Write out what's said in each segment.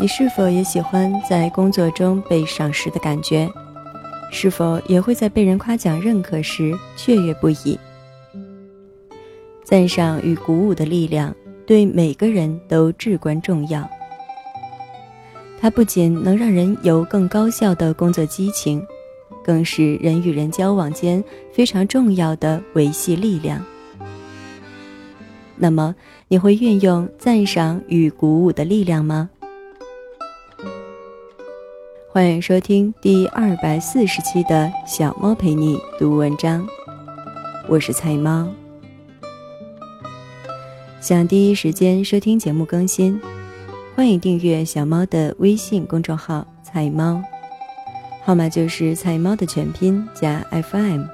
你是否也喜欢在工作中被赏识的感觉？是否也会在被人夸奖认可时雀跃不已？赞赏与鼓舞的力量对每个人都至关重要。它不仅能让人有更高效的工作激情，更是人与人交往间非常重要的维系力量。那么，你会运用赞赏与鼓舞的力量吗？欢迎收听第二百四十期的小猫陪你读文章，我是菜猫。想第一时间收听节目更新，欢迎订阅小猫的微信公众号“菜猫”，号码就是“菜猫”的全拼加 FM。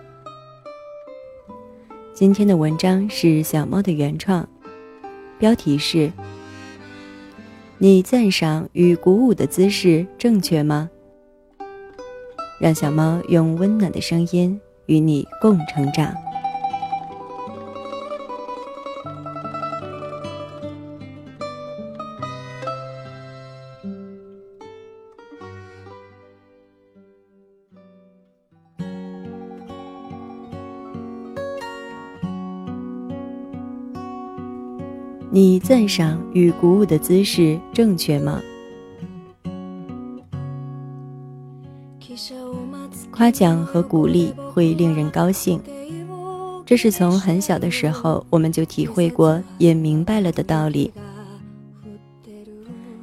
今天的文章是小猫的原创，标题是。你赞赏与鼓舞的姿势正确吗？让小猫用温暖的声音与你共成长。你赞赏与鼓舞的姿势正确吗？夸奖和鼓励会令人高兴，这是从很小的时候我们就体会过也明白了的道理。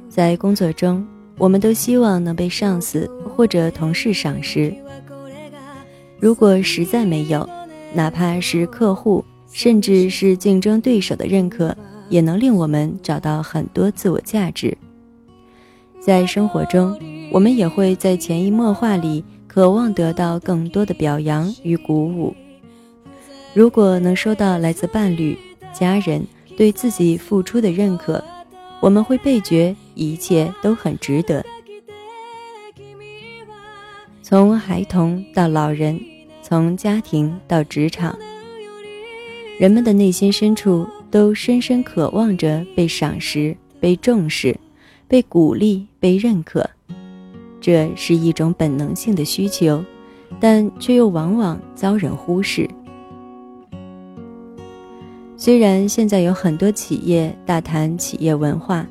在工作中，我们都希望能被上司或者同事赏识。如果实在没有，哪怕是客户，甚至是竞争对手的认可。也能令我们找到很多自我价值。在生活中，我们也会在潜移默化里渴望得到更多的表扬与鼓舞。如果能收到来自伴侣、家人对自己付出的认可，我们会倍觉一切都很值得。从孩童到老人，从家庭到职场，人们的内心深处。都深深渴望着被赏识、被重视、被鼓励、被认可，这是一种本能性的需求，但却又往往遭人忽视。虽然现在有很多企业大谈企业文化，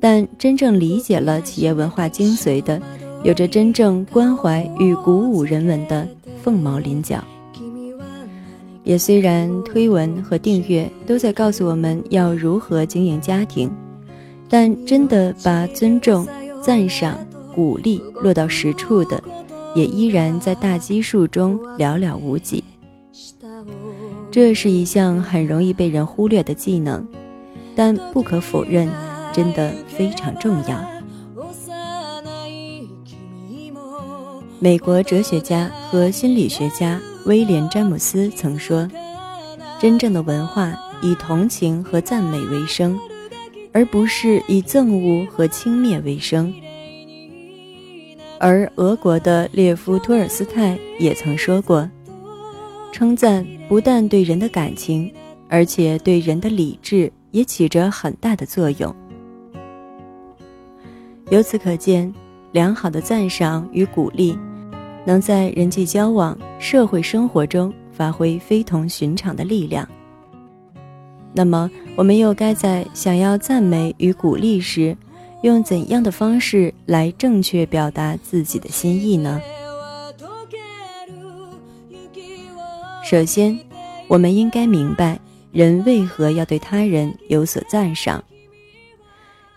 但真正理解了企业文化精髓的，有着真正关怀与鼓舞人文的，凤毛麟角。也虽然推文和订阅都在告诉我们要如何经营家庭，但真的把尊重、赞赏、鼓励落到实处的，也依然在大基数中寥寥无几。这是一项很容易被人忽略的技能，但不可否认，真的非常重要。美国哲学家和心理学家。威廉·詹姆斯曾说：“真正的文化以同情和赞美为生，而不是以憎恶和轻蔑为生。”而俄国的列夫·托尔斯泰也曾说过：“称赞不但对人的感情，而且对人的理智也起着很大的作用。”由此可见，良好的赞赏与鼓励。能在人际交往、社会生活中发挥非同寻常的力量。那么，我们又该在想要赞美与鼓励时，用怎样的方式来正确表达自己的心意呢？首先，我们应该明白人为何要对他人有所赞赏。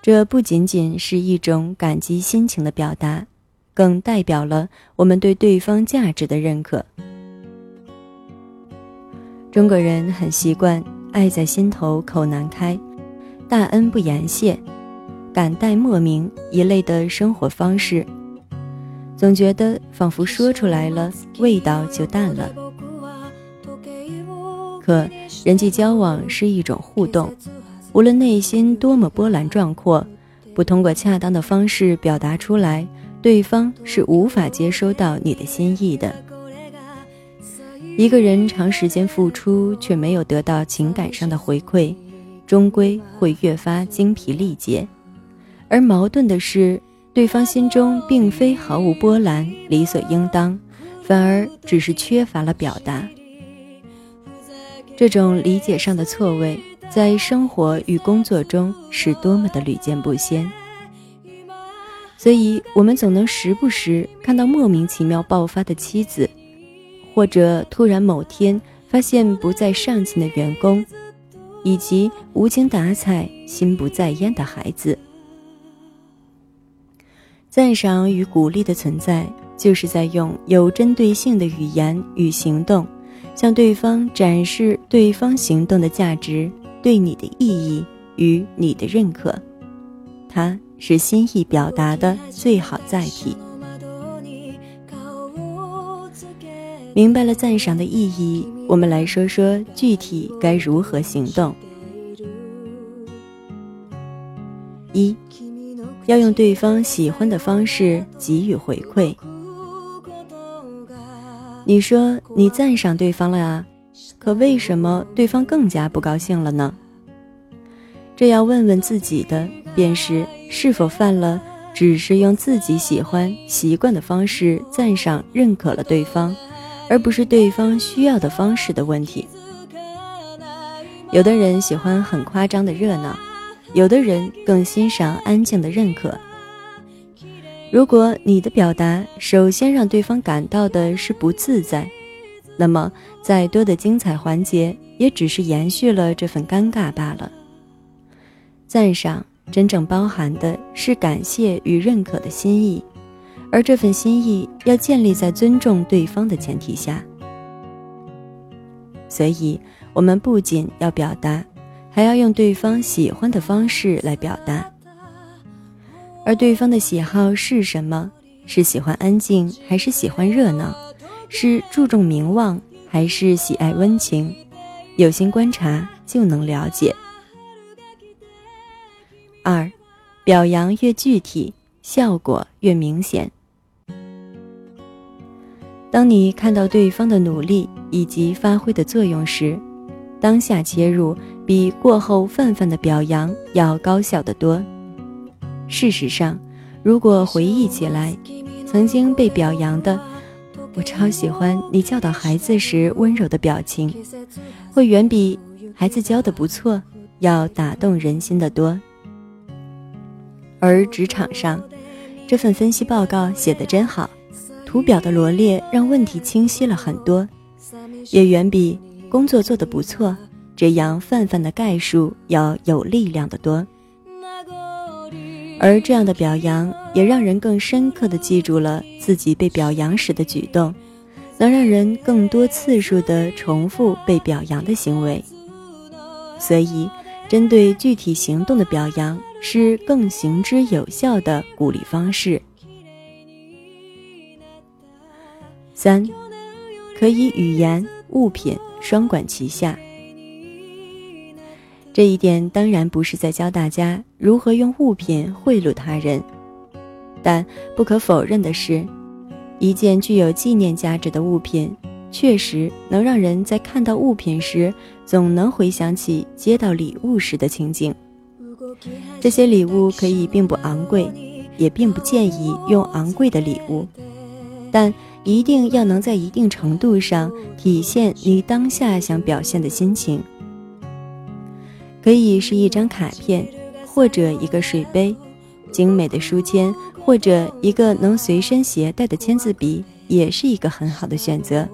这不仅仅是一种感激心情的表达。更代表了我们对对方价值的认可。中国人很习惯“爱在心头口难开”“大恩不言谢”“感戴莫名”一类的生活方式，总觉得仿佛说出来了，味道就淡了。可人际交往是一种互动，无论内心多么波澜壮阔，不通过恰当的方式表达出来。对方是无法接收到你的心意的。一个人长时间付出却没有得到情感上的回馈，终归会越发精疲力竭，而矛盾的是，对方心中并非毫无波澜、理所应当，反而只是缺乏了表达。这种理解上的错位，在生活与工作中是多么的屡见不鲜。所以，我们总能时不时看到莫名其妙爆发的妻子，或者突然某天发现不再上进的员工，以及无精打采、心不在焉的孩子。赞赏与鼓励的存在，就是在用有针对性的语言与行动，向对方展示对方行动的价值、对你的意义与你的认可。他。是心意表达的最好载体。明白了赞赏的意义，我们来说说具体该如何行动。一，要用对方喜欢的方式给予回馈。你说你赞赏对方了啊，可为什么对方更加不高兴了呢？这要问问自己的，便是是否犯了只是用自己喜欢习惯的方式赞赏认可了对方，而不是对方需要的方式的问题。有的人喜欢很夸张的热闹，有的人更欣赏安静的认可。如果你的表达首先让对方感到的是不自在，那么再多的精彩环节也只是延续了这份尴尬罢了。赞赏真正包含的是感谢与认可的心意，而这份心意要建立在尊重对方的前提下。所以，我们不仅要表达，还要用对方喜欢的方式来表达。而对方的喜好是什么？是喜欢安静，还是喜欢热闹？是注重名望，还是喜爱温情？有心观察就能了解。二，表扬越具体，效果越明显。当你看到对方的努力以及发挥的作用时，当下切入比过后泛泛的表扬要高效得多。事实上，如果回忆起来，曾经被表扬的，我超喜欢你教导孩子时温柔的表情，会远比孩子教的不错要打动人心的多。而职场上，这份分析报告写得真好，图表的罗列让问题清晰了很多，也远比工作做得不错这样泛泛的概述要有力量的多。而这样的表扬也让人更深刻地记住了自己被表扬时的举动，能让人更多次数地重复被表扬的行为。所以，针对具体行动的表扬。是更行之有效的鼓励方式。三，可以语言、物品双管齐下。这一点当然不是在教大家如何用物品贿赂他人，但不可否认的是，一件具有纪念价值的物品，确实能让人在看到物品时，总能回想起接到礼物时的情景。这些礼物可以并不昂贵，也并不建议用昂贵的礼物，但一定要能在一定程度上体现你当下想表现的心情。可以是一张卡片，或者一个水杯，精美的书签，或者一个能随身携带的签字笔，也是一个很好的选择。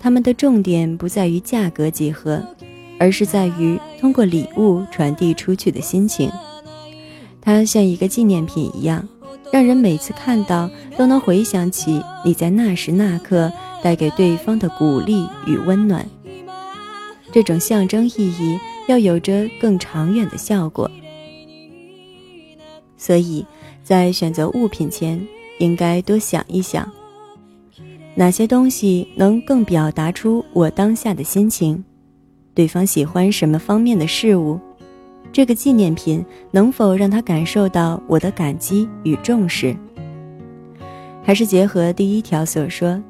它们的重点不在于价格几何。而是在于通过礼物传递出去的心情，它像一个纪念品一样，让人每次看到都能回想起你在那时那刻带给对方的鼓励与温暖。这种象征意义要有着更长远的效果，所以在选择物品前，应该多想一想，哪些东西能更表达出我当下的心情。对方喜欢什么方面的事物？这个纪念品能否让他感受到我的感激与重视？还是结合第一条所说，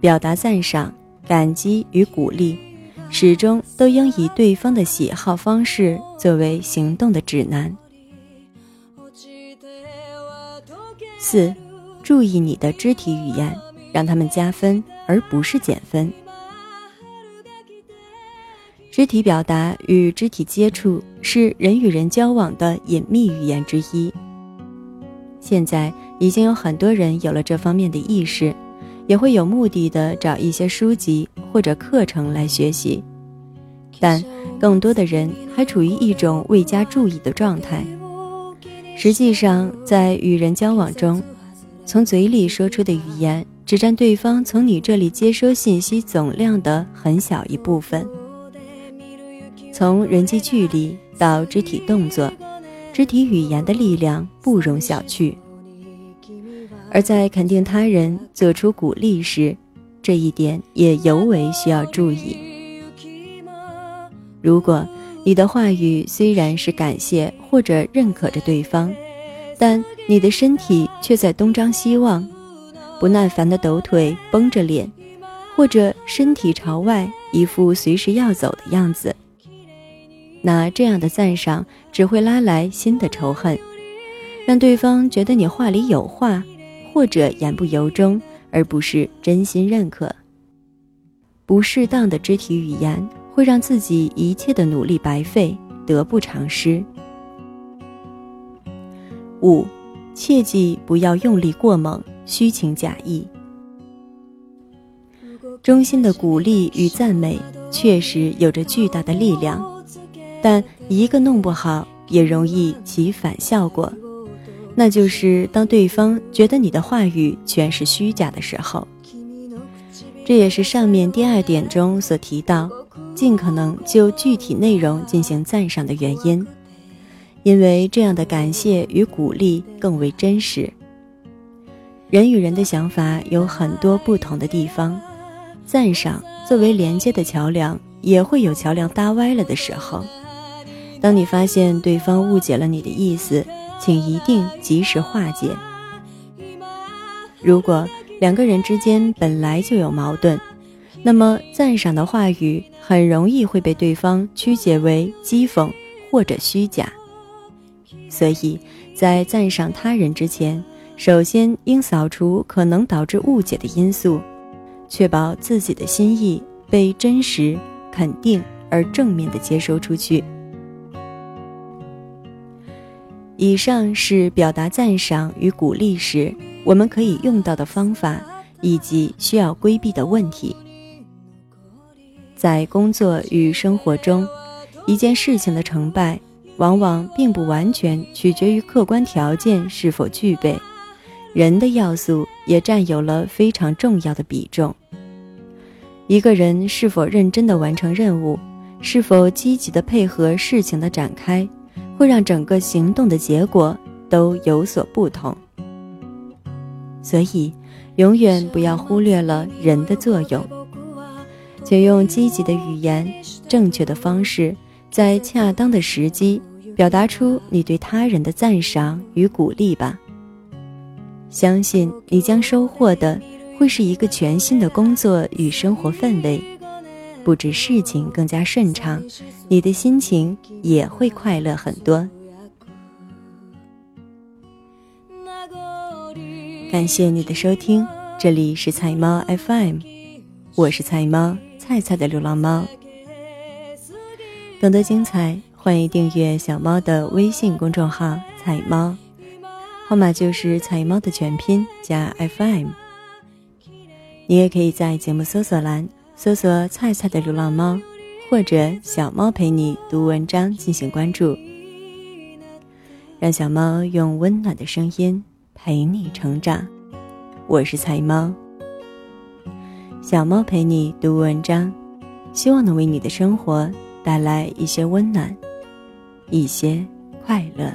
表达赞赏、感激与鼓励，始终都应以对方的喜好方式作为行动的指南。四，注意你的肢体语言，让他们加分而不是减分。肢体表达与肢体接触是人与人交往的隐秘语言之一。现在已经有很多人有了这方面的意识，也会有目的的找一些书籍或者课程来学习，但更多的人还处于一种未加注意的状态。实际上，在与人交往中，从嘴里说出的语言只占对方从你这里接收信息总量的很小一部分。从人际距离到肢体动作。肢体语言的力量不容小觑，而在肯定他人、做出鼓励时，这一点也尤为需要注意。如果你的话语虽然是感谢或者认可着对方，但你的身体却在东张西望，不耐烦地抖腿、绷着脸，或者身体朝外，一副随时要走的样子。那这样的赞赏只会拉来新的仇恨，让对方觉得你话里有话，或者言不由衷，而不是真心认可。不适当的肢体语言会让自己一切的努力白费，得不偿失。五，切记不要用力过猛，虚情假意。衷心的鼓励与赞美确实有着巨大的力量。但一个弄不好，也容易起反效果，那就是当对方觉得你的话语全是虚假的时候。这也是上面第二点中所提到，尽可能就具体内容进行赞赏的原因，因为这样的感谢与鼓励更为真实。人与人的想法有很多不同的地方，赞赏作为连接的桥梁，也会有桥梁搭歪了的时候。当你发现对方误解了你的意思，请一定及时化解。如果两个人之间本来就有矛盾，那么赞赏的话语很容易会被对方曲解为讥讽或者虚假。所以在赞赏他人之前，首先应扫除可能导致误解的因素，确保自己的心意被真实、肯定而正面的接收出去。以上是表达赞赏与鼓励时我们可以用到的方法，以及需要规避的问题。在工作与生活中，一件事情的成败，往往并不完全取决于客观条件是否具备，人的要素也占有了非常重要的比重。一个人是否认真地完成任务，是否积极地配合事情的展开。会让整个行动的结果都有所不同，所以永远不要忽略了人的作用，请用积极的语言、正确的方式，在恰当的时机表达出你对他人的赞赏与鼓励吧。相信你将收获的会是一个全新的工作与生活氛围。不止事情更加顺畅，你的心情也会快乐很多。感谢你的收听，这里是菜猫 FM，我是菜猫菜菜的流浪猫。更多精彩，欢迎订阅小猫的微信公众号“菜猫”，号码就是“菜猫”的全拼加 FM。你也可以在节目搜索栏。搜索“菜菜的流浪猫”或者“小猫陪你读文章”进行关注，让小猫用温暖的声音陪你成长。我是菜猫，小猫陪你读文章，希望能为你的生活带来一些温暖，一些快乐。